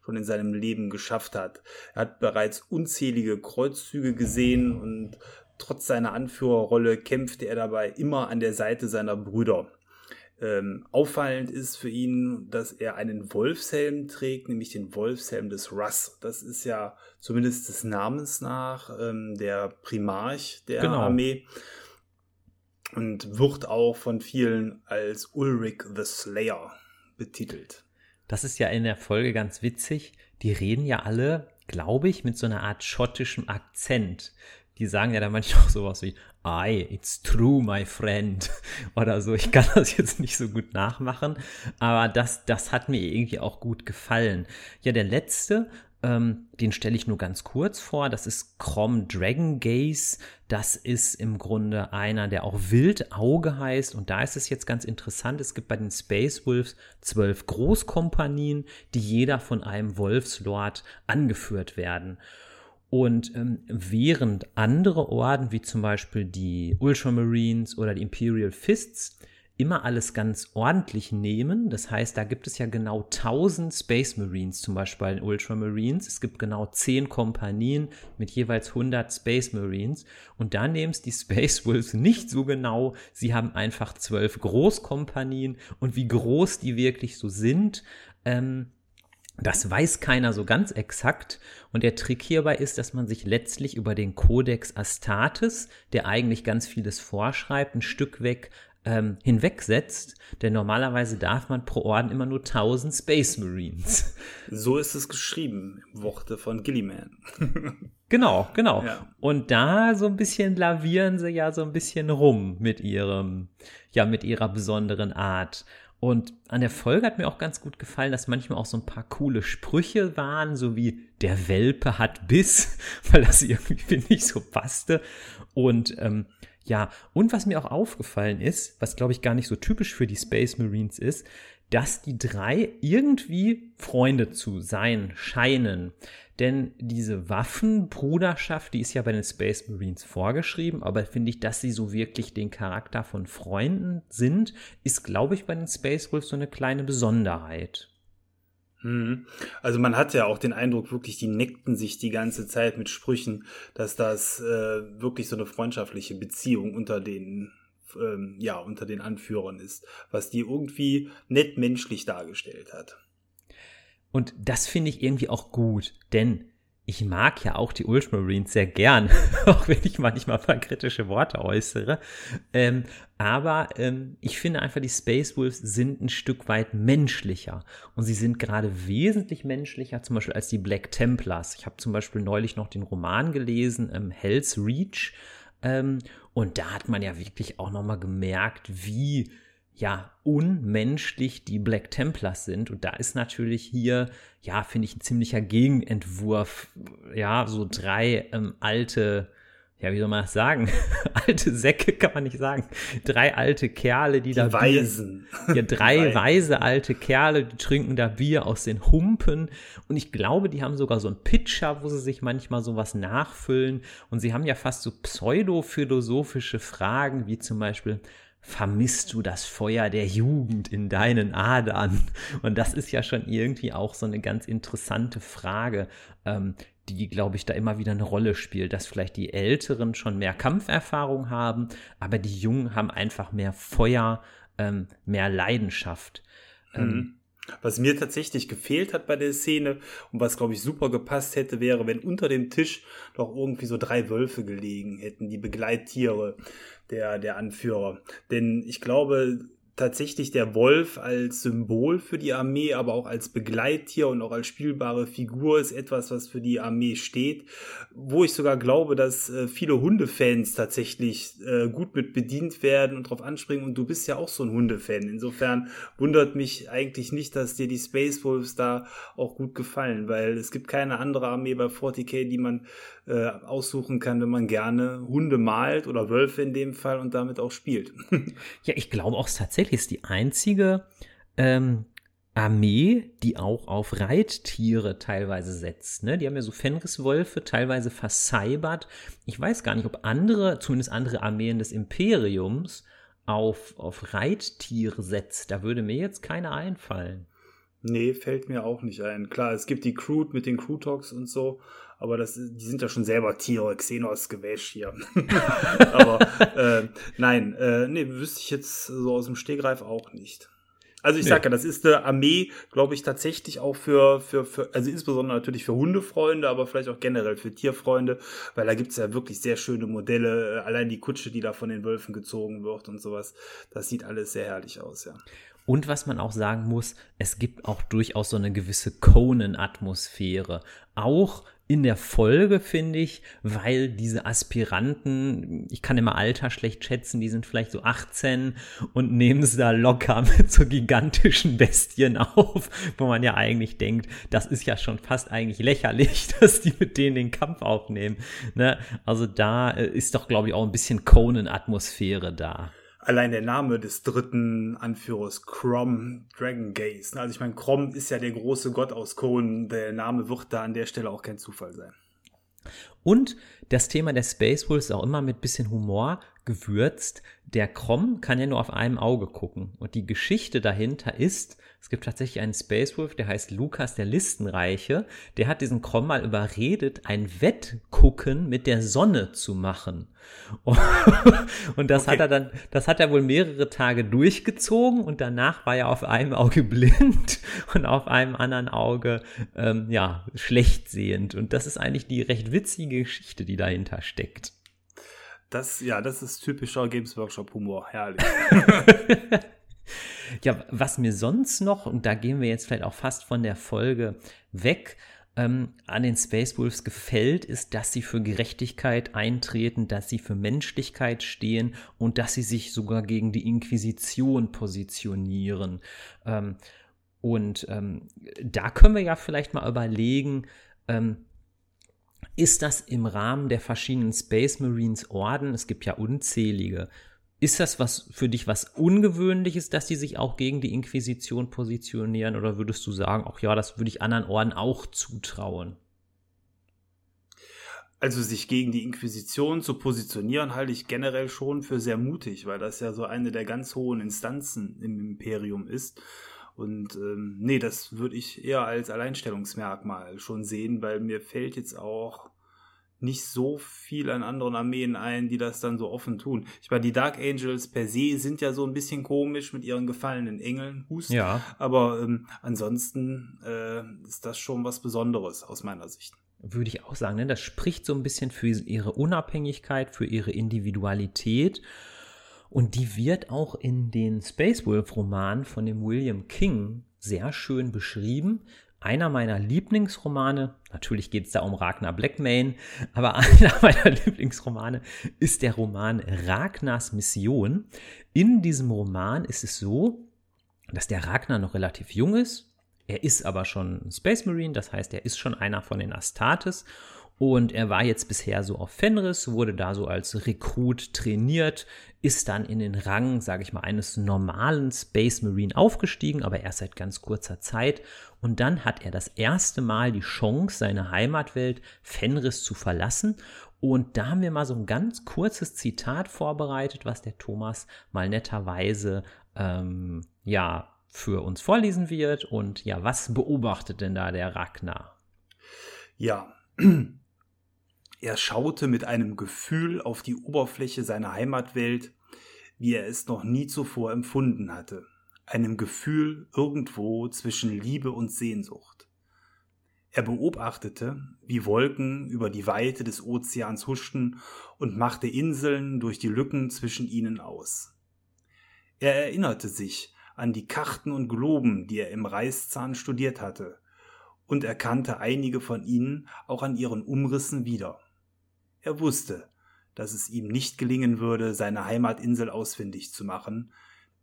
schon in seinem Leben geschafft hat. Er hat bereits unzählige Kreuzzüge gesehen und Trotz seiner Anführerrolle kämpfte er dabei immer an der Seite seiner Brüder. Ähm, auffallend ist für ihn, dass er einen Wolfshelm trägt, nämlich den Wolfshelm des Russ. Das ist ja zumindest des Namens nach ähm, der Primarch der genau. Armee und wird auch von vielen als Ulrich the Slayer betitelt. Das ist ja in der Folge ganz witzig. Die reden ja alle, glaube ich, mit so einer Art schottischem Akzent die sagen ja dann manchmal auch [laughs] sowas wie, I, it's true, my friend. [laughs] Oder so. Ich kann das jetzt nicht so gut nachmachen, aber das, das hat mir irgendwie auch gut gefallen. Ja, der letzte, ähm, den stelle ich nur ganz kurz vor. Das ist Crom Dragon Gaze. Das ist im Grunde einer, der auch Wildauge heißt. Und da ist es jetzt ganz interessant. Es gibt bei den Space Wolves zwölf Großkompanien, die jeder von einem Wolfslord angeführt werden. Und ähm, während andere Orden, wie zum Beispiel die Ultramarines oder die Imperial Fists, immer alles ganz ordentlich nehmen. Das heißt, da gibt es ja genau 1000 Space Marines, zum Beispiel bei den Ultramarines. Es gibt genau 10 Kompanien mit jeweils 100 Space Marines. Und da nehmen es die [laughs] Space Wolves nicht so genau. Sie haben einfach 12 Großkompanien. Und wie groß die wirklich so sind, ähm, das weiß keiner so ganz exakt. Und der Trick hierbei ist, dass man sich letztlich über den Codex Astartes, der eigentlich ganz vieles vorschreibt, ein Stück weg ähm, hinwegsetzt. Denn normalerweise darf man pro Orden immer nur 1000 Space Marines. [laughs] So ist es geschrieben, Worte von Gilliman. [laughs] genau, genau. Ja. Und da so ein bisschen lavieren sie ja so ein bisschen rum mit ihrem, ja, mit ihrer besonderen Art. Und an der Folge hat mir auch ganz gut gefallen, dass manchmal auch so ein paar coole Sprüche waren, so wie der Welpe hat Biss, [laughs] weil das irgendwie, finde ich, so passte. Und ähm, ja, und was mir auch aufgefallen ist, was glaube ich gar nicht so typisch für die Space Marines ist, dass die drei irgendwie Freunde zu sein scheinen. Denn diese Waffenbruderschaft, die ist ja bei den Space Marines vorgeschrieben, aber finde ich, dass sie so wirklich den Charakter von Freunden sind, ist, glaube ich, bei den Space Wolves so eine kleine Besonderheit. Mhm. Also man hat ja auch den Eindruck, wirklich, die neckten sich die ganze Zeit mit Sprüchen, dass das äh, wirklich so eine freundschaftliche Beziehung unter den ähm, ja unter den Anführern ist, was die irgendwie nett menschlich dargestellt hat. Und das finde ich irgendwie auch gut, denn ich mag ja auch die Ultramarines sehr gern, [laughs] auch wenn ich manchmal ein paar kritische Worte äußere. Ähm, aber ähm, ich finde einfach, die Space Wolves sind ein Stück weit menschlicher. Und sie sind gerade wesentlich menschlicher, zum Beispiel als die Black Templars. Ich habe zum Beispiel neulich noch den Roman gelesen, ähm, Hell's Reach. Ähm, und da hat man ja wirklich auch nochmal gemerkt, wie ja, unmenschlich die Black Templars sind. Und da ist natürlich hier, ja, finde ich, ein ziemlicher Gegenentwurf. Ja, so drei ähm, alte, ja, wie soll man das sagen? [laughs] alte Säcke kann man nicht sagen. Drei alte Kerle, die, die da. Weisen. Bier, ja, drei [laughs] weise alte Kerle, die trinken da Bier aus den Humpen. Und ich glaube, die haben sogar so einen Pitcher, wo sie sich manchmal sowas nachfüllen. Und sie haben ja fast so pseudo-philosophische Fragen, wie zum Beispiel, vermisst du das Feuer der Jugend in deinen Adern? Und das ist ja schon irgendwie auch so eine ganz interessante Frage, ähm, die, glaube ich, da immer wieder eine Rolle spielt, dass vielleicht die Älteren schon mehr Kampferfahrung haben, aber die Jungen haben einfach mehr Feuer, ähm, mehr Leidenschaft. Ähm, mhm. Was mir tatsächlich gefehlt hat bei der Szene und was, glaube ich, super gepasst hätte, wäre, wenn unter dem Tisch noch irgendwie so drei Wölfe gelegen hätten, die Begleittiere der, der Anführer. Denn ich glaube, tatsächlich der Wolf als Symbol für die Armee, aber auch als Begleittier und auch als spielbare Figur ist etwas, was für die Armee steht. Wo ich sogar glaube, dass äh, viele Hundefans tatsächlich äh, gut mit bedient werden und drauf anspringen. Und du bist ja auch so ein Hundefan. Insofern wundert mich eigentlich nicht, dass dir die Space Wolves da auch gut gefallen, weil es gibt keine andere Armee bei 40k, die man äh, aussuchen kann, wenn man gerne Hunde malt oder Wölfe in dem Fall und damit auch spielt. [laughs] ja, ich glaube auch tatsächlich ist die einzige ähm, Armee, die auch auf Reittiere teilweise setzt. Ne? Die haben ja so Fenriswölfe, teilweise vercybert. Ich weiß gar nicht, ob andere, zumindest andere Armeen des Imperiums, auf, auf Reittiere setzt. Da würde mir jetzt keiner einfallen. Nee, fällt mir auch nicht ein. Klar, es gibt die Crew mit den Talks und so, aber das, die sind ja schon selber Tiere, Xenos Gewäsch hier. [laughs] aber äh, nein, äh, nee, wüsste ich jetzt so aus dem Stegreif auch nicht. Also ich nee. sage ja, das ist eine Armee, glaube ich, tatsächlich auch für, für, für, also insbesondere natürlich für Hundefreunde, aber vielleicht auch generell für Tierfreunde, weil da gibt's ja wirklich sehr schöne Modelle. Allein die Kutsche, die da von den Wölfen gezogen wird und sowas, das sieht alles sehr herrlich aus, ja. Und was man auch sagen muss, es gibt auch durchaus so eine gewisse Conan-Atmosphäre. Auch in der Folge, finde ich, weil diese Aspiranten, ich kann immer Alter schlecht schätzen, die sind vielleicht so 18 und nehmen es da locker [laughs] mit so gigantischen Bestien auf, wo man ja eigentlich denkt, das ist ja schon fast eigentlich lächerlich, [laughs] dass die mit denen den Kampf aufnehmen. Ne? Also da äh, ist doch, glaube ich, auch ein bisschen Conan-Atmosphäre da allein der Name des dritten Anführers, Crom Dragon Gaze. Also ich meine, Crom ist ja der große Gott aus Cohen. Der Name wird da an der Stelle auch kein Zufall sein. Und das Thema der Space Wolves auch immer mit bisschen Humor gewürzt. Der Crom kann ja nur auf einem Auge gucken. Und die Geschichte dahinter ist, es gibt tatsächlich einen Space Wolf, der heißt Lukas der Listenreiche. Der hat diesen Krom mal überredet, ein Wettgucken mit der Sonne zu machen. [laughs] Und das okay. hat er dann, das hat er wohl mehrere Tage durchgezogen und danach war er auf einem Auge [laughs] blind und auf einem anderen Auge, ähm, ja, schlecht sehend. Und das ist eigentlich die recht witzige Geschichte, die dahinter steckt. Das, ja, das ist typischer Games Workshop Humor. Herrlich. [laughs] Ja, was mir sonst noch, und da gehen wir jetzt vielleicht auch fast von der Folge weg, ähm, an den Space Wolves gefällt, ist, dass sie für Gerechtigkeit eintreten, dass sie für Menschlichkeit stehen und dass sie sich sogar gegen die Inquisition positionieren. Ähm, und ähm, da können wir ja vielleicht mal überlegen, ähm, ist das im Rahmen der verschiedenen Space Marines Orden, es gibt ja unzählige, ist das was für dich was Ungewöhnliches, dass die sich auch gegen die Inquisition positionieren? Oder würdest du sagen, ach ja, das würde ich anderen Orden auch zutrauen? Also sich gegen die Inquisition zu positionieren, halte ich generell schon für sehr mutig, weil das ja so eine der ganz hohen Instanzen im Imperium ist. Und ähm, nee, das würde ich eher als Alleinstellungsmerkmal schon sehen, weil mir fällt jetzt auch nicht so viel an anderen Armeen ein, die das dann so offen tun. Ich meine, die Dark Angels per se sind ja so ein bisschen komisch mit ihren gefallenen Engeln, Hust. Ja. Aber ähm, ansonsten äh, ist das schon was Besonderes aus meiner Sicht. Würde ich auch sagen, ne? das spricht so ein bisschen für ihre Unabhängigkeit, für ihre Individualität. Und die wird auch in den Space Wolf Romanen von dem William King sehr schön beschrieben einer meiner Lieblingsromane, natürlich geht es da um Ragnar Blackmane, [laughs] aber einer meiner Lieblingsromane ist der Roman Ragnars Mission. In diesem Roman ist es so, dass der Ragnar noch relativ jung ist. Er ist aber schon Space Marine, das heißt, er ist schon einer von den Astartes und er war jetzt bisher so auf Fenris, wurde da so als Rekrut trainiert, ist dann in den Rang, sage ich mal, eines normalen Space Marine aufgestiegen, aber erst seit ganz kurzer Zeit. Und dann hat er das erste Mal die Chance, seine Heimatwelt Fenris zu verlassen. Und da haben wir mal so ein ganz kurzes Zitat vorbereitet, was der Thomas mal netterweise ähm, ja für uns vorlesen wird. Und ja, was beobachtet denn da der Ragnar? Ja, er schaute mit einem Gefühl auf die Oberfläche seiner Heimatwelt, wie er es noch nie zuvor empfunden hatte, einem Gefühl irgendwo zwischen Liebe und Sehnsucht. Er beobachtete, wie Wolken über die Weite des Ozeans huschten und machte Inseln durch die Lücken zwischen ihnen aus. Er erinnerte sich an die Karten und Globen, die er im Reißzahn studiert hatte, und erkannte einige von ihnen auch an ihren Umrissen wieder. Er wusste, dass es ihm nicht gelingen würde, seine Heimatinsel ausfindig zu machen,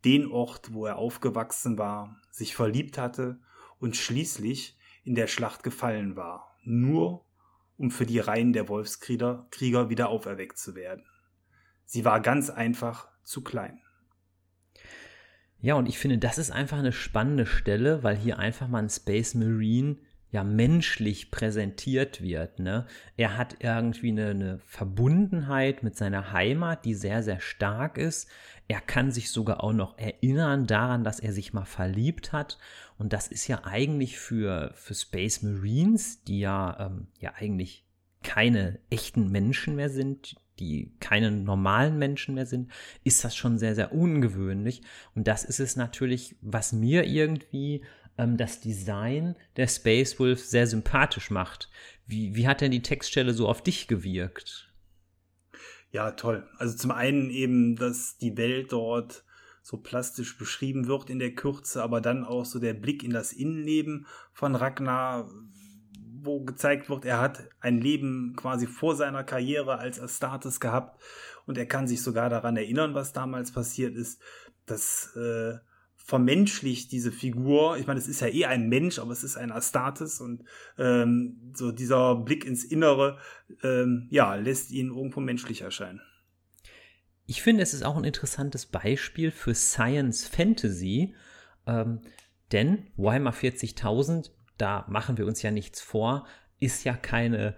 den Ort, wo er aufgewachsen war, sich verliebt hatte und schließlich in der Schlacht gefallen war, nur um für die Reihen der Wolfskrieger Krieger wieder auferweckt zu werden. Sie war ganz einfach zu klein. Ja, und ich finde, das ist einfach eine spannende Stelle, weil hier einfach mal ein Space Marine ja menschlich präsentiert wird. Ne? Er hat irgendwie eine, eine Verbundenheit mit seiner Heimat, die sehr, sehr stark ist. Er kann sich sogar auch noch erinnern daran, dass er sich mal verliebt hat. Und das ist ja eigentlich für, für Space Marines, die ja, ähm, ja eigentlich keine echten Menschen mehr sind, die keine normalen Menschen mehr sind, ist das schon sehr, sehr ungewöhnlich. Und das ist es natürlich, was mir irgendwie ähm, das Design der Space Wolf sehr sympathisch macht. Wie, wie hat denn die Textstelle so auf dich gewirkt? Ja, toll. Also zum einen eben, dass die Welt dort so plastisch beschrieben wird in der Kürze, aber dann auch so der Blick in das Innenleben von Ragnar, wo gezeigt wird, er hat ein Leben quasi vor seiner Karriere als Astartes gehabt und er kann sich sogar daran erinnern, was damals passiert ist. Das äh, vermenschlicht diese Figur. Ich meine, es ist ja eh ein Mensch, aber es ist ein Astartes und ähm, so dieser Blick ins Innere, ähm, ja, lässt ihn irgendwo menschlich erscheinen. Ich finde, es ist auch ein interessantes Beispiel für Science Fantasy, ähm, denn Warhammer 40.000, da machen wir uns ja nichts vor, ist ja keine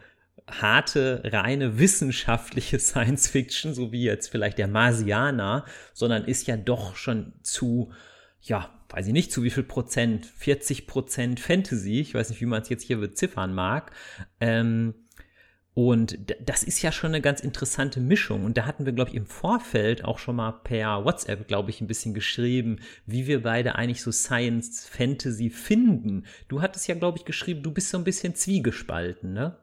harte, reine wissenschaftliche [laughs] Science Fiction, so wie jetzt vielleicht der Marsianer, sondern ist ja doch schon zu ja, weiß ich nicht, zu wie viel Prozent, 40 Prozent Fantasy, ich weiß nicht, wie man es jetzt hier beziffern mag. Ähm, und das ist ja schon eine ganz interessante Mischung. Und da hatten wir, glaube ich, im Vorfeld auch schon mal per WhatsApp, glaube ich, ein bisschen geschrieben, wie wir beide eigentlich so Science Fantasy finden. Du hattest ja, glaube ich, geschrieben, du bist so ein bisschen zwiegespalten, ne?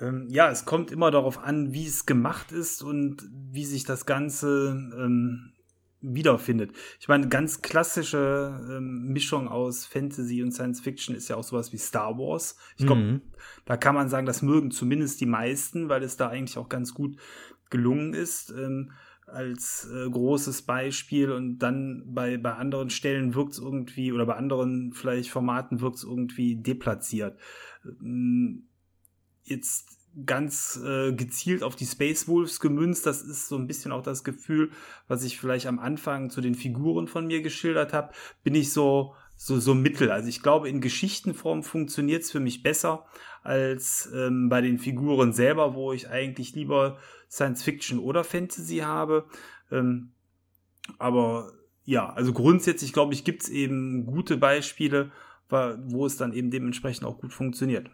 Ähm, ja, es kommt immer darauf an, wie es gemacht ist und wie sich das Ganze ähm, wiederfindet. Ich meine, ganz klassische ähm, Mischung aus Fantasy und Science Fiction ist ja auch sowas wie Star Wars. Ich glaube, mhm. da kann man sagen, das mögen zumindest die meisten, weil es da eigentlich auch ganz gut gelungen ist. Ähm, als äh, großes Beispiel und dann bei, bei anderen Stellen wirkt es irgendwie oder bei anderen vielleicht Formaten wirkt es irgendwie deplatziert. Ähm, jetzt ganz äh, gezielt auf die Space Wolves gemünzt. Das ist so ein bisschen auch das Gefühl, was ich vielleicht am Anfang zu den Figuren von mir geschildert habe. Bin ich so so so mittel. Also ich glaube, in Geschichtenform funktioniert es für mich besser als ähm, bei den Figuren selber, wo ich eigentlich lieber Science Fiction oder Fantasy habe. Ähm, aber ja, also grundsätzlich glaube ich, gibt es eben gute Beispiele, wo es dann eben dementsprechend auch gut funktioniert.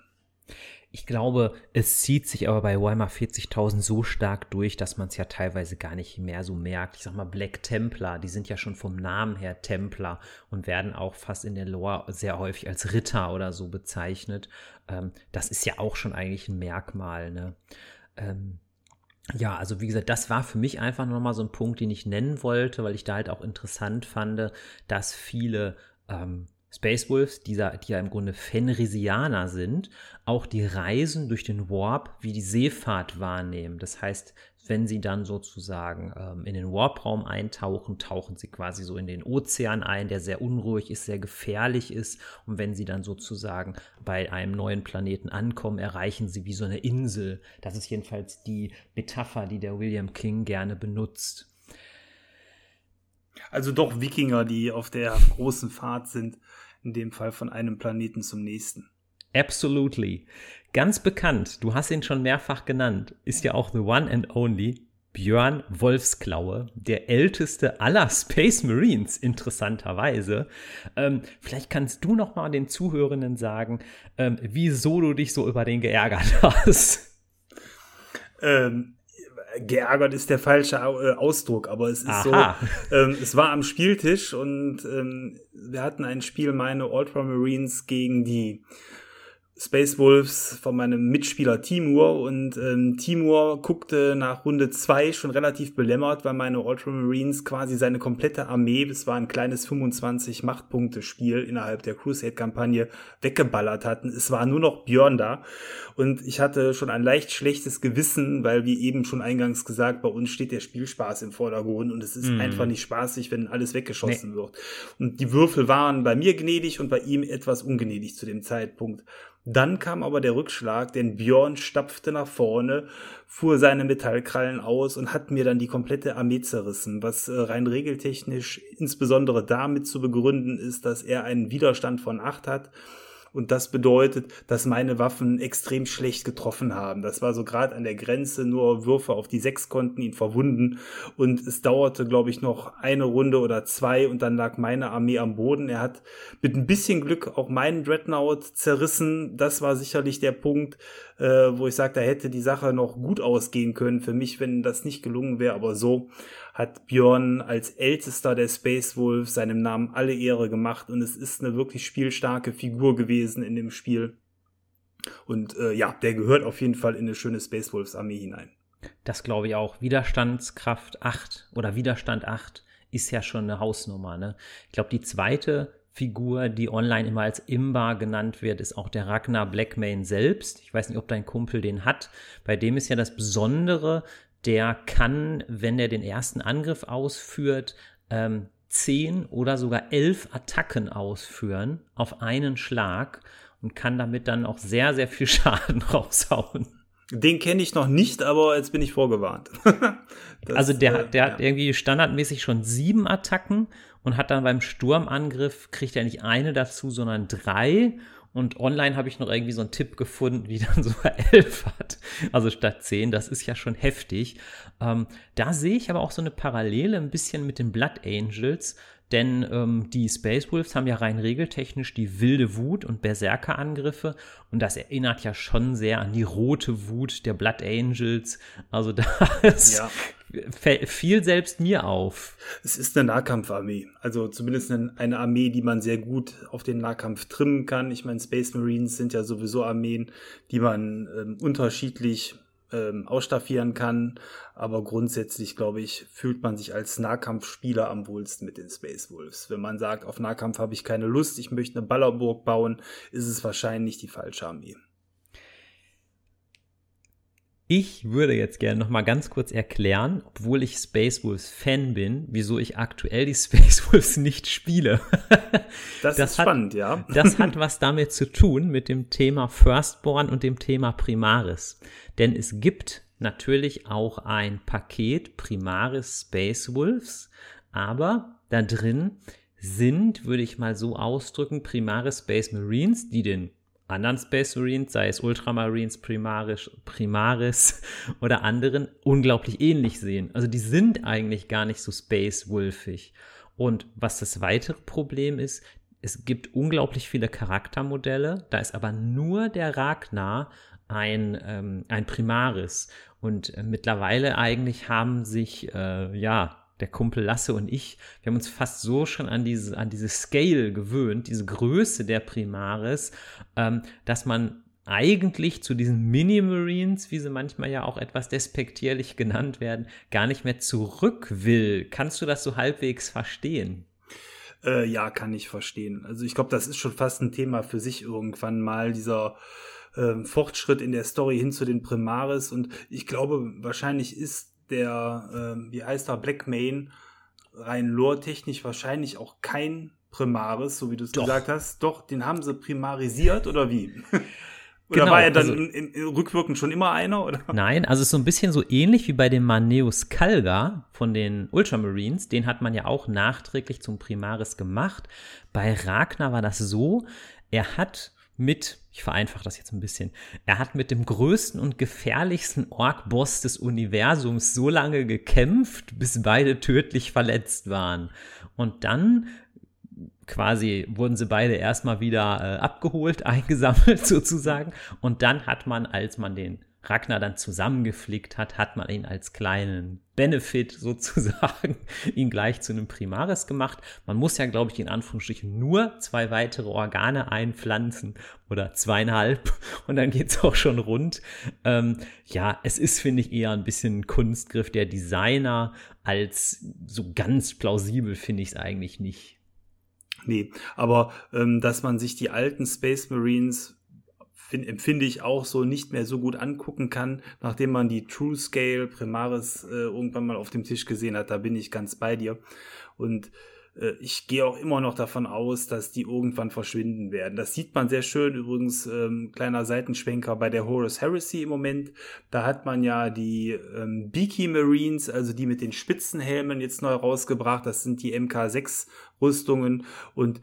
Ich glaube, es zieht sich aber bei Weimar 40.000 so stark durch, dass man es ja teilweise gar nicht mehr so merkt. Ich sag mal, Black Templar, die sind ja schon vom Namen her Templar und werden auch fast in der Lore sehr häufig als Ritter oder so bezeichnet. Ähm, das ist ja auch schon eigentlich ein Merkmal, ne? Ähm, ja, also wie gesagt, das war für mich einfach nochmal so ein Punkt, den ich nennen wollte, weil ich da halt auch interessant fand, dass viele ähm, Space Wolves, die, die ja im Grunde Fenrisianer sind, auch die Reisen durch den Warp wie die Seefahrt wahrnehmen. Das heißt, wenn sie dann sozusagen ähm, in den Warp-Raum eintauchen, tauchen sie quasi so in den Ozean ein, der sehr unruhig ist, sehr gefährlich ist. Und wenn sie dann sozusagen bei einem neuen Planeten ankommen, erreichen sie wie so eine Insel. Das ist jedenfalls die Metapher, die der William King gerne benutzt. Also doch Wikinger, die auf der großen Fahrt sind in dem Fall von einem Planeten zum nächsten. Absolutely. Ganz bekannt, du hast ihn schon mehrfach genannt, ist ja auch the one and only Björn Wolfsklaue, der älteste aller Space Marines, interessanterweise. Ähm, vielleicht kannst du noch mal den Zuhörenden sagen, ähm, wieso du dich so über den geärgert [laughs] hast. Ähm, geärgert ist der falsche äh, Ausdruck, aber es ist Aha. so, ähm, es war am Spieltisch und ähm, wir hatten ein Spiel, meine Ultramarines gegen die Space Wolves von meinem Mitspieler Timur und ähm, Timur guckte nach Runde zwei schon relativ belämmert, weil meine Ultramarines quasi seine komplette Armee, es war ein kleines 25 Machtpunkte-Spiel innerhalb der Crusade-Kampagne, weggeballert hatten. Es war nur noch Björn da und ich hatte schon ein leicht schlechtes Gewissen, weil wie eben schon eingangs gesagt, bei uns steht der Spielspaß im Vordergrund und es ist mm. einfach nicht spaßig, wenn alles weggeschossen nee. wird. Und die Würfel waren bei mir gnädig und bei ihm etwas ungnädig zu dem Zeitpunkt. Dann kam aber der Rückschlag, denn Björn stapfte nach vorne, fuhr seine Metallkrallen aus und hat mir dann die komplette Armee zerrissen, was äh, rein regeltechnisch insbesondere damit zu begründen ist, dass er einen Widerstand von acht hat und das bedeutet, dass meine Waffen extrem schlecht getroffen haben. Das war so gerade an der Grenze, nur Würfe auf die sechs konnten ihn verwunden. Und es dauerte, glaube ich, noch eine Runde oder zwei und dann lag meine Armee am Boden. Er hat mit ein bisschen Glück auch meinen Dreadnought zerrissen. Das war sicherlich der Punkt, äh, wo ich sage, da hätte die Sache noch gut ausgehen können für mich, wenn das nicht gelungen wäre. Aber so hat Björn als ältester der Space Wolf seinem Namen alle Ehre gemacht und es ist eine wirklich spielstarke Figur gewesen in dem Spiel. Und äh, ja, der gehört auf jeden Fall in eine schöne Space Wolves Armee hinein. Das glaube ich auch. Widerstandskraft 8 oder Widerstand 8 ist ja schon eine Hausnummer. Ne? Ich glaube, die zweite Figur, die online immer als Imba genannt wird, ist auch der Ragnar Blackmane selbst. Ich weiß nicht, ob dein Kumpel den hat. Bei dem ist ja das Besondere, der kann, wenn er den ersten Angriff ausführt, ähm, zehn oder sogar elf Attacken ausführen auf einen Schlag und kann damit dann auch sehr, sehr viel [laughs] Schaden raushauen. Den kenne ich noch nicht, aber jetzt bin ich vorgewarnt. [laughs] das, also der, äh, der ja. hat irgendwie standardmäßig schon sieben Attacken und hat dann beim Sturmangriff, kriegt er nicht eine dazu, sondern drei und online habe ich noch irgendwie so einen Tipp gefunden, wie [laughs] dann sogar elf hat. Also statt zehn, das ist ja schon heftig. Ähm, da sehe ich aber auch so eine Parallele ein bisschen mit den Blood Angels. Denn ähm, die Space Wolves haben ja rein regeltechnisch die wilde Wut und Berserker-Angriffe. Und das erinnert ja schon sehr an die rote Wut der Blood Angels. Also [laughs] da ist, ja fiel selbst mir auf. Es ist eine Nahkampfarmee. Also zumindest eine Armee, die man sehr gut auf den Nahkampf trimmen kann. Ich meine, Space Marines sind ja sowieso Armeen, die man ähm, unterschiedlich ähm, ausstaffieren kann. Aber grundsätzlich, glaube ich, fühlt man sich als Nahkampfspieler am wohlsten mit den Space Wolves. Wenn man sagt, auf Nahkampf habe ich keine Lust, ich möchte eine Ballerburg bauen, ist es wahrscheinlich die falsche Armee. Ich würde jetzt gerne noch mal ganz kurz erklären, obwohl ich Space Wolves Fan bin, wieso ich aktuell die [laughs] Space Wolves nicht spiele. Das, das ist hat, spannend, ja. Das hat was damit zu tun mit dem Thema Firstborn und dem Thema Primaris. Denn es gibt natürlich auch ein Paket Primaris Space Wolves, aber da drin sind, würde ich mal so ausdrücken, Primaris Space Marines, die den anderen Space Marines, sei es Ultramarines, Primaris, Primaris [laughs] oder anderen, unglaublich ähnlich sehen. Also die sind eigentlich gar nicht so Space-Wolfig. Und was das weitere Problem ist, es gibt unglaublich viele Charaktermodelle, da ist aber nur der Ragnar ein, ähm, ein Primaris. Und äh, mittlerweile eigentlich haben sich, äh, ja, der Kumpel Lasse und ich, wir haben uns fast so schon an diese, an diese Scale gewöhnt, diese Größe der Primaris, ähm, dass man eigentlich zu diesen Mini-Marines, wie sie manchmal ja auch etwas despektierlich [laughs] genannt werden, gar nicht mehr zurück will. Kannst du das so halbwegs verstehen? Äh, ja, kann ich verstehen. Also ich glaube, das ist schon fast ein Thema für sich irgendwann mal, dieser äh, Fortschritt in der Story hin zu den Primaris. Und ich glaube, wahrscheinlich ist der, äh, wie heißt er, Black Main, rein lore-technisch wahrscheinlich auch kein Primaris, so wie du es gesagt hast. Doch, den haben sie primarisiert oder wie? [laughs] oder genau, war er dann also, in, in, rückwirkend schon immer einer? Oder? Nein, also es ist so ein bisschen so ähnlich wie bei dem Maneus Kalga von den Ultramarines. Den hat man ja auch nachträglich zum Primaris gemacht. Bei Ragnar war das so, er hat mit, ich vereinfache das jetzt ein bisschen, er hat mit dem größten und gefährlichsten Ork-Boss des Universums so lange gekämpft, bis beide tödlich verletzt waren. Und dann quasi wurden sie beide erstmal wieder äh, abgeholt, [laughs] eingesammelt sozusagen. Und dann hat man, als man den Ragnar dann zusammengeflickt hat, hat man ihn als kleinen Benefit [laughs] sozusagen ihn gleich zu einem Primaris gemacht. Man muss ja, glaube ich, in Anführungsstrichen nur zwei weitere Organe einpflanzen oder zweieinhalb [laughs] und dann geht es auch schon rund. Ähm, ja, es ist, finde ich, eher ein bisschen Kunstgriff der Designer als so ganz plausibel finde ich es eigentlich nicht. Nee, aber ähm, dass man sich die alten Space Marines find, empfinde ich auch so nicht mehr so gut angucken kann, nachdem man die True Scale Primaris äh, irgendwann mal auf dem Tisch gesehen hat. Da bin ich ganz bei dir. Und äh, ich gehe auch immer noch davon aus, dass die irgendwann verschwinden werden. Das sieht man sehr schön übrigens, ähm, kleiner Seitenschwenker bei der Horus Heresy im Moment. Da hat man ja die ähm, Beaky Marines, also die mit den Spitzenhelmen jetzt neu rausgebracht. Das sind die MK6 Rüstungen und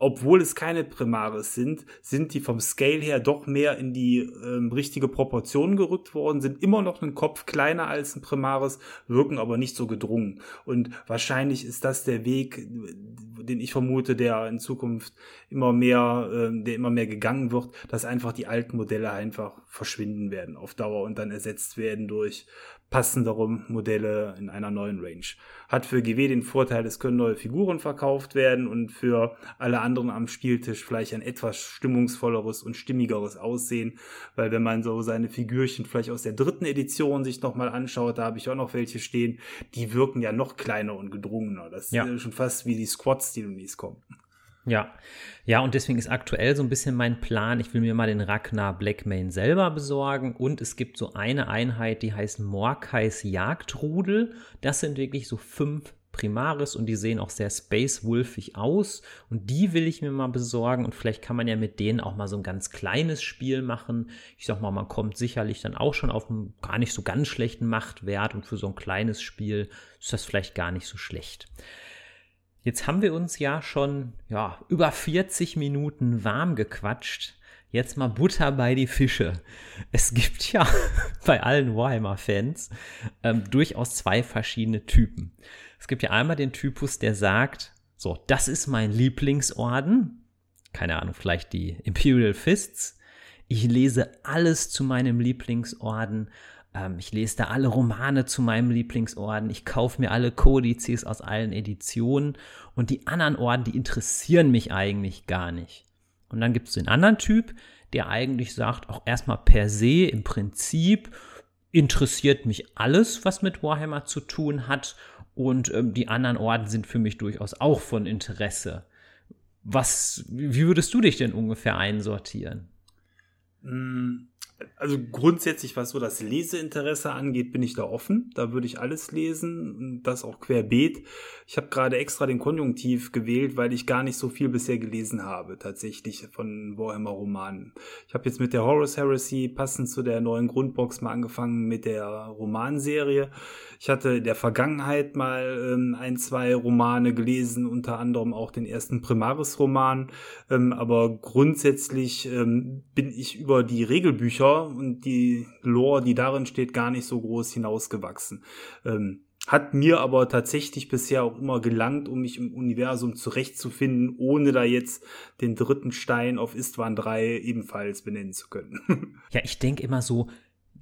obwohl es keine Primaris sind, sind die vom Scale her doch mehr in die ähm, richtige Proportion gerückt worden, sind immer noch einen Kopf kleiner als ein Primaris, wirken aber nicht so gedrungen. Und wahrscheinlich ist das der Weg, den ich vermute, der in Zukunft immer mehr, äh, der immer mehr gegangen wird, dass einfach die alten Modelle einfach verschwinden werden auf Dauer und dann ersetzt werden durch passendere Modelle in einer neuen Range. Hat für GW den Vorteil, es können neue Figuren verkauft werden und für alle anderen am Spieltisch vielleicht ein etwas stimmungsvolleres und stimmigeres Aussehen, weil wenn man so seine Figürchen vielleicht aus der dritten Edition sich nochmal anschaut, da habe ich auch noch welche stehen, die wirken ja noch kleiner und gedrungener. Das ja. ist schon fast wie die Squads, die demnächst kommen. Ja, ja, und deswegen ist aktuell so ein bisschen mein Plan, ich will mir mal den Ragnar Blackmane selber besorgen und es gibt so eine Einheit, die heißt Morkais Jagdrudel. Das sind wirklich so fünf Primaris und die sehen auch sehr space-wolfig aus und die will ich mir mal besorgen und vielleicht kann man ja mit denen auch mal so ein ganz kleines Spiel machen. Ich sag mal, man kommt sicherlich dann auch schon auf einen gar nicht so ganz schlechten Machtwert und für so ein kleines Spiel ist das vielleicht gar nicht so schlecht. Jetzt haben wir uns ja schon ja, über 40 Minuten warm gequatscht. Jetzt mal Butter bei die Fische. Es gibt ja [laughs] bei allen Warhammer-Fans ähm, durchaus zwei verschiedene Typen. Es gibt ja einmal den Typus, der sagt, so, das ist mein Lieblingsorden. Keine Ahnung, vielleicht die Imperial Fists. Ich lese alles zu meinem Lieblingsorden ähm, ich lese da alle Romane zu meinem Lieblingsorden. Ich kaufe mir alle Kodizes aus allen Editionen. Und die anderen Orden, die interessieren mich eigentlich gar nicht. Und dann gibt es den anderen Typ, der eigentlich sagt, auch erstmal per se im Prinzip interessiert mich alles, was mit Warhammer zu tun hat. Und ähm, die anderen Orden sind für mich durchaus auch von Interesse. Was, wie würdest du dich denn ungefähr einsortieren? Also grundsätzlich, was so das Leseinteresse angeht, bin ich da offen. Da würde ich alles lesen, das auch querbeet. Ich habe gerade extra den Konjunktiv gewählt, weil ich gar nicht so viel bisher gelesen habe, tatsächlich von Warhammer-Romanen. Ich habe jetzt mit der Horus Heresy passend zu der neuen Grundbox mal angefangen mit der Romanserie. Ich hatte in der Vergangenheit mal ähm, ein, zwei Romane gelesen, unter anderem auch den ersten Primaris-Roman. Ähm, aber grundsätzlich ähm, bin ich über die Regelbücher und die Lore, die darin steht, gar nicht so groß hinausgewachsen. Ähm, hat mir aber tatsächlich bisher auch immer gelangt, um mich im Universum zurechtzufinden, ohne da jetzt den dritten Stein auf Istvan 3 ebenfalls benennen zu können. [laughs] Ja, ich denke immer so,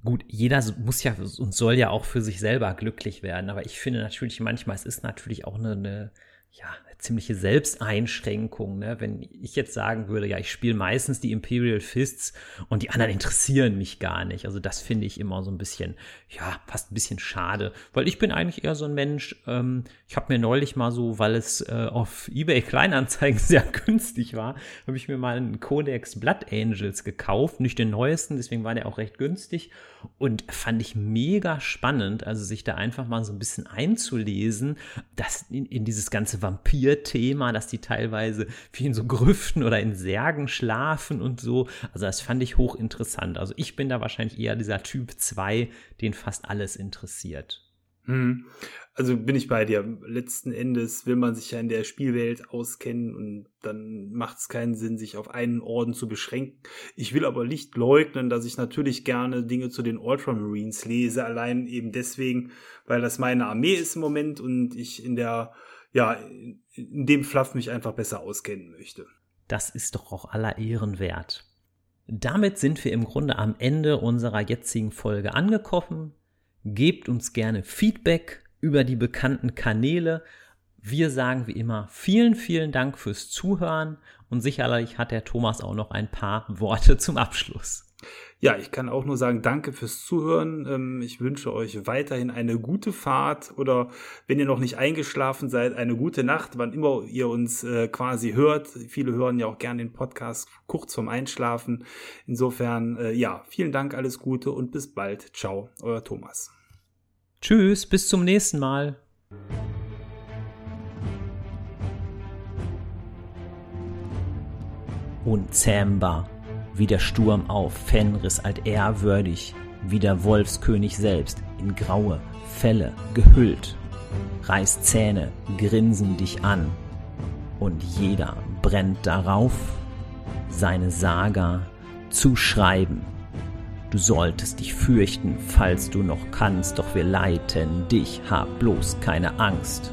gut, jeder muss ja und soll ja auch für sich selber glücklich werden, aber ich finde natürlich manchmal, es ist natürlich auch eine, eine ja, ziemliche Selbsteinschränkung, ne? wenn ich jetzt sagen würde, ja, ich spiele meistens die Imperial Fists und die anderen interessieren mich gar nicht. Also das finde ich immer so ein bisschen, ja, fast ein bisschen schade, weil ich bin eigentlich eher so ein Mensch, ähm, ich habe mir neulich mal so, weil es äh, auf eBay Kleinanzeigen [laughs] sehr günstig war, habe ich mir mal einen Codex Blood Angels gekauft, nicht den neuesten, deswegen war der auch recht günstig und fand ich mega spannend, also sich da einfach mal so ein bisschen einzulesen, das in, in dieses ganze Vampir-Thema, dass die teilweise wie in so Grüften oder in Särgen schlafen und so. Also das fand ich hochinteressant. Also ich bin da wahrscheinlich eher dieser Typ 2, den fast alles interessiert. Hm. Also bin ich bei dir. Letzten Endes will man sich ja in der Spielwelt auskennen und dann macht es keinen Sinn, sich auf einen Orden zu beschränken. Ich will aber nicht leugnen, dass ich natürlich gerne Dinge zu den Ultramarines lese, allein eben deswegen, weil das meine Armee ist im Moment und ich in der, ja, in dem Fluff mich einfach besser auskennen möchte. Das ist doch auch aller Ehren wert. Damit sind wir im Grunde am Ende unserer jetzigen Folge angekommen. Gebt uns gerne Feedback über die bekannten Kanäle. Wir sagen wie immer vielen, vielen Dank fürs Zuhören und sicherlich hat der Thomas auch noch ein paar Worte zum Abschluss. Ja, ich kann auch nur sagen, danke fürs Zuhören. Ähm, ich wünsche euch weiterhin eine gute Fahrt oder wenn ihr noch nicht eingeschlafen seid, eine gute Nacht, wann immer ihr uns äh, quasi hört. Viele hören ja auch gerne den Podcast kurz vorm Einschlafen. Insofern, äh, ja, vielen Dank, alles Gute und bis bald. Ciao, euer Thomas. Tschüss, bis zum nächsten Mal. Unzähmbar, wie der Sturm auf Fenris altehrwürdig, wie der Wolfskönig selbst, in graue Felle gehüllt, reißt Zähne, grinsen dich an, und jeder brennt darauf, seine Saga zu schreiben. Du solltest dich fürchten, falls du noch kannst, doch wir leiten dich, hab bloß keine Angst.